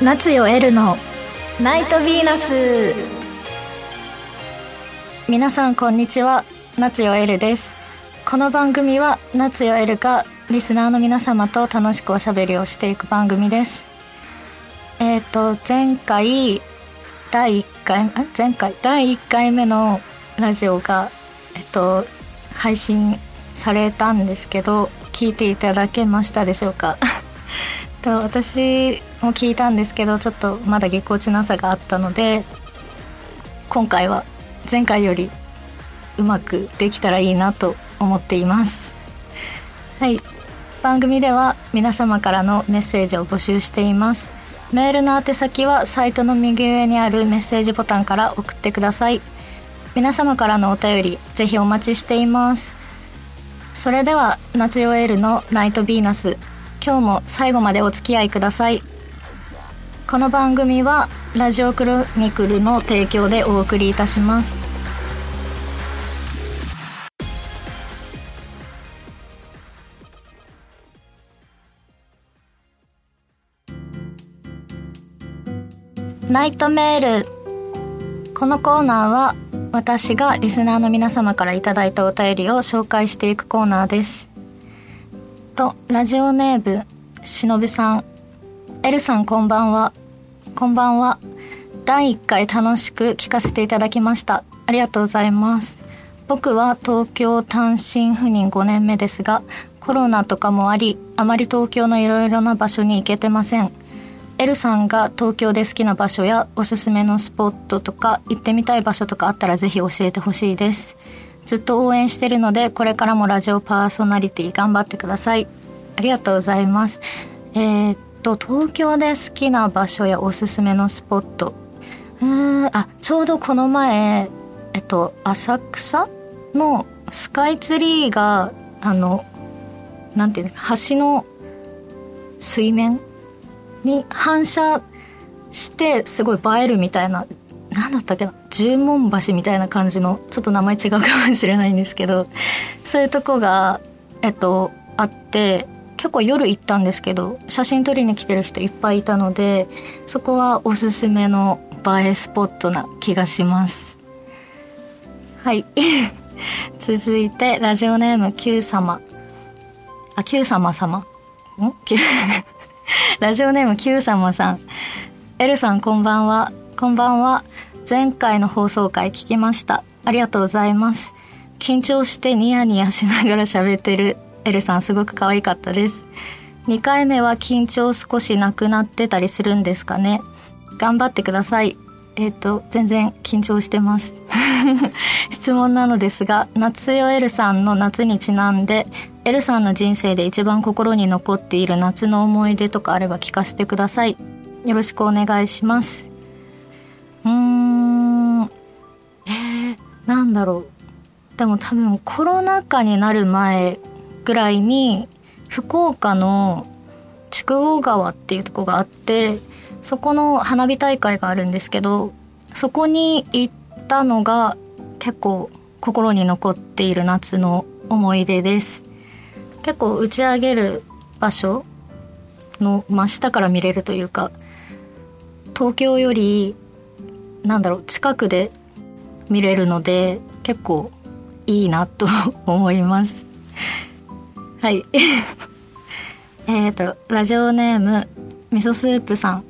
夏よエルのナイトヴィーナス。皆さんこんにちは。夏よエルです。この番組は夏よエルがリスナーの皆様と楽しくおしゃべりをしていく番組です。えっ、ー、と前回第1回前回？第1回目のラジオがえっと配信されたんですけど聞いていただけましたでしょうか？と私も聞いたんですけどちょっとまだぎこちなさがあったので今回は前回よりうまくできたらいいなと思っています。はい。番組では皆様からのメッセージを募集しています。メールの宛先はサイトの右上にあるメッセージボタンから送ってください。皆様からのお便りぜひお待ちしています。それでは夏よエールのナイトヴィーナス今日も最後までお付き合いください。この番組はラジオクロニクルの提供でお送りいたします。ナイトメール。このコーナーは私がリスナーの皆様からいただいたお便りを紹介していくコーナーです。とラジオネームしのぶさん。エルさんこんばんは。こんばんは。第1回楽しく聞かせていただきました。ありがとうございます。僕は東京単身赴任5年目ですがコロナとかもありあまり東京のいろいろな場所に行けてません。エルさんが東京で好きな場所やおすすめのスポットとか行ってみたい場所とかあったらぜひ教えてほしいです。ずっと応援してるのでこれからもラジオパーソナリティ頑張ってください。ありがとうございます。えー、っと東京で好きな場所やおすすめのスポット。うんあちょうどこの前えっと浅草のスカイツリーがあのなんていうの橋の水面に反射してすごい映えるみたいな何だったっけな十文橋みたいな感じのちょっと名前違うかもしれないんですけどそういうとこがえっとあって結構夜行ったんですけど写真撮りに来てる人いっぱいいたのでそこはおすすめの映えスポットな気がしますはい 続いてラジオネーム Q 様あ Q 様様ん？ラジオネーム Q 様さん。エルさんこんばんは。こんばんは。前回の放送回聞きました。ありがとうございます。緊張してニヤニヤしながら喋ってるエルさんすごく可愛かったです。2回目は緊張少しなくなってたりするんですかね。頑張ってください。えっ、ー、と、全然緊張してます。質問なのですが、夏よエルさんの夏にちなんで、エルさんの人生で一番心に残っている夏の思い出とかあれば聞かせてください。よろしくお願いします。だろう。でも多分コロナ禍になる前ぐらいに、福岡の筑後川っていうとこがあって、そこの花火大会があるんですけど、そこに行ったのが結構心に残っている夏の思い出です。結構打ち上げる場所の真下から見れるというか東京よりなんだろう近くで見れるので結構いいなと 思います。はい。えっとラジオネーム味噌スープさん。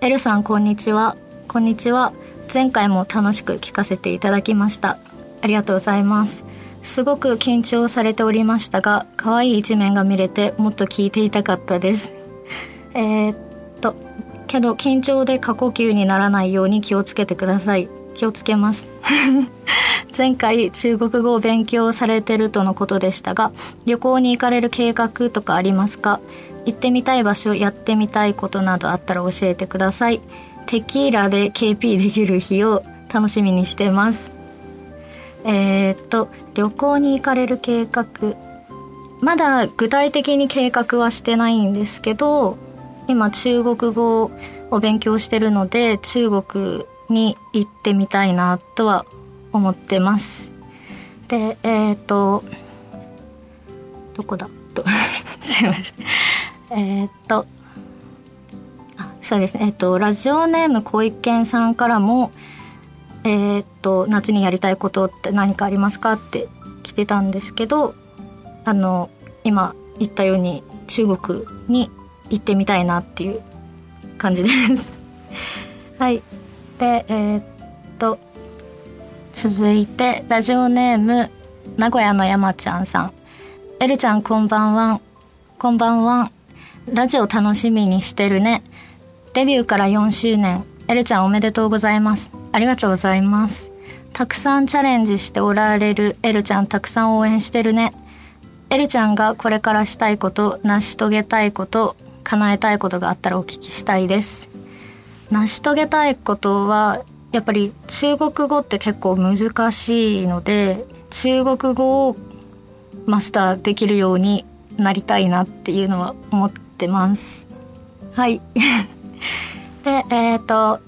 エルさんこんにちは。こんにちは。前回も楽しく聞かせていただきました。ありがとうございます。すごく緊張されておりましたが可愛い一面が見れてもっと聞いていたかったです。えー、っとけど緊張で過呼吸にならないように気をつけてください。気をつけます。前回中国語を勉強されてるとのことでしたが旅行に行かれる計画とかありますか？行ってみたい場所やってみたいことなどあったら教えてください。テキーラで KP できる日を楽しみにしてます。えー、っと旅行に行かれる計画。まだ具体的に計画はしてないんですけど今中国語を勉強してるので中国に行ってみたいなとは思ってます。でえー、っとどこだ？と すいません。えー、っとあそうですね。えっとラジオネーム小池さんからもえー、っと夏にやりたいことって何かありますかって来てたんですけどあの今言ったように中国に行ってみたいなっていう感じです。はい。でえー、っと続いてラジオネーム名古屋の山ちゃんさん。エルちゃんこんばんは。こんばんは。ラジオ楽しみにしてるね。デビューから4周年。エルちゃんおめでとうございます。ありがとうございます。たくさんチャレンジしておられる。エルちゃんたくさん応援してるね。エルちゃんがこれからしたいこと成し遂げたいこと叶えたいことがあったらお聞きしたいです。成し遂げたいことはやっぱり中国語って結構難しいので中国語をマスターできるようになりたいなっていうのは思ってます。はい。でえっ、ー、と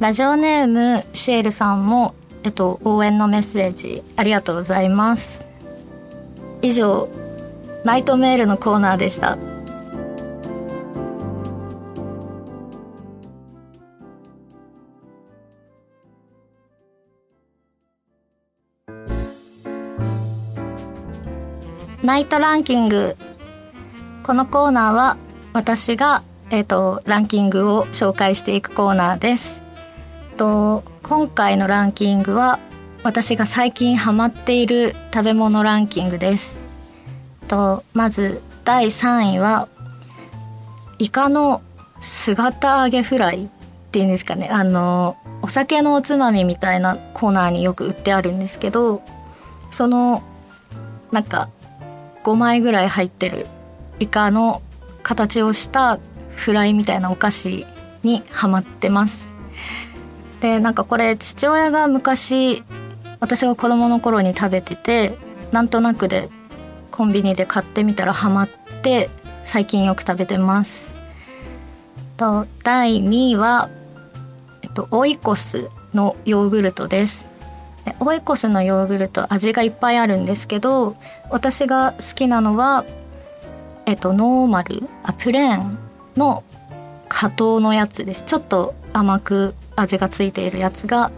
ラジオネームシエルさんも、えっと、応援のメッセージありがとうございます。以上ナイトメールのコーナーでした。ナイトランキングこのコーナーは私が、えーと、ランキングを紹介していくコーナーです。と今回のランキングは私が最近ハマっている食べ物ランキングです。とまず第3位はイカの姿揚げフライっていうんですかねあのお酒のおつまみみたいなコーナーによく売ってあるんですけどそのなんか5枚ぐらい入ってるイカの形をしたフライみたいなお菓子にハマってます。でなんかこれ父親が昔私が子供の頃に食べててなんとなくでコンビニで買ってみたらハマって最近よく食べてます。と第2位は、えっと、オイコスのヨーグルトです。オイコスのヨーグルト味がいっぱいあるんですけど私が好きなのはえっとノーマルあプレーンの加糖のやつです。ちょっと甘く味がついているやつが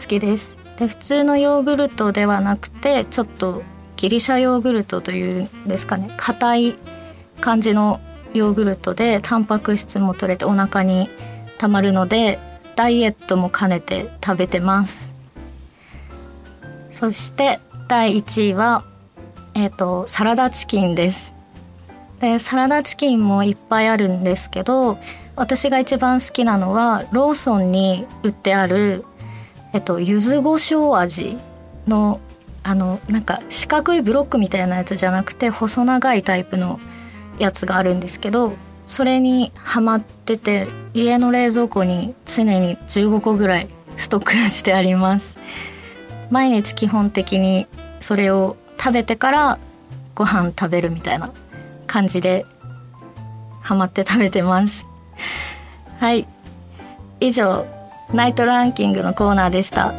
好きです。で普通のヨーグルトではなくてちょっとギリシャヨーグルトというんですかね。硬い感じのヨーグルトでタンパク質も取れてお腹にたまるのでダイエットも兼ねて食べてます。そして第1位は、え、ー、と、サラダチキンです。で、サラダチキンもいっぱいあるんですけど、私が一番好きなのは、ローソンに売ってある、えっと、柚子胡椒味の、あの、なんか四角いブロックみたいなやつじゃなくて、細長いタイプのやつがあるんですけど、それにハマってて、家の冷蔵庫に常に15個ぐらいストックしてあります。毎日基本的にそれを食べてからご飯食べるみたいな感じでハマって食べてます。はい。以上ナイトランキングのコーナーでした。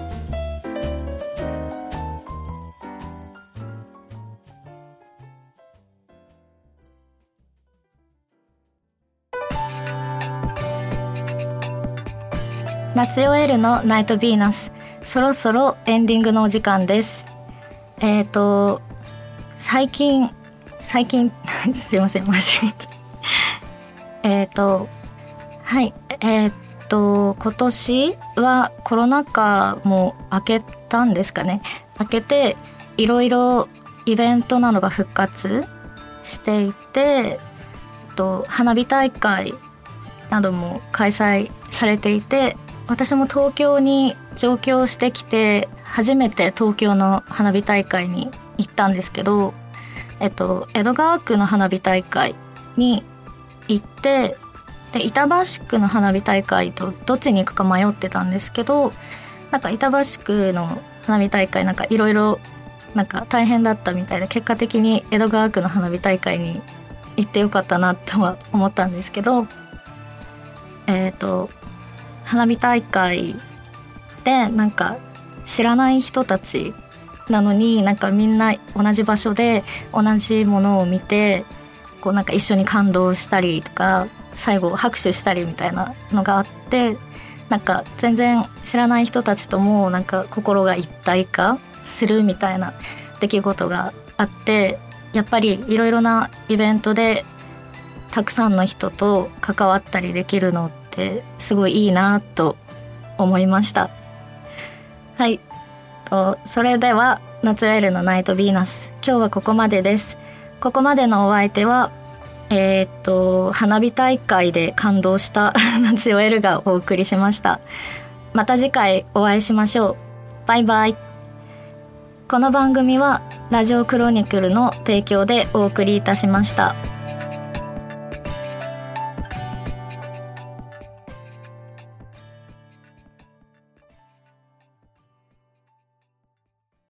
夏よエルのナイトヴィーナス。そろそろエンディングのお時間です。えっ、ー、と、最近、最近、すいません、間違えた。えっと、はい、えっ、ー、と、今年はコロナ禍も明けたんですかね。明けて、いろいろイベントなどが復活していて、えっと、花火大会なども開催されていて、私も東京に上京してきて初めて東京の花火大会に行ったんですけど、えっと、江戸川区の花火大会に行ってで板橋区の花火大会とどっちに行くか迷ってたんですけどなんか板橋区の花火大会なんかいろいろなんか大変だったみたいで結果的に江戸川区の花火大会に行ってよかったなとは思ったんですけどえっ、ー、と花火大会でなんか知らない人たちなのになんかみんな同じ場所で同じものを見てこうなんか一緒に感動したりとか最後拍手したりみたいなのがあってなんか全然知らない人たちともなんか心が一体化するみたいな出来事があってやっぱりいろいろなイベントでたくさんの人と関わったりできるのってすごいいいなと思いました。はい。とそれでは夏ウェルのナイトヴィーナス。今日はここまでです。ここまでのお相手はえー、っと花火大会で感動した 夏よエルがお送りしました。また次回お会いしましょう。バイバイ。この番組はラジオクロニクルの提供でお送りいたしました。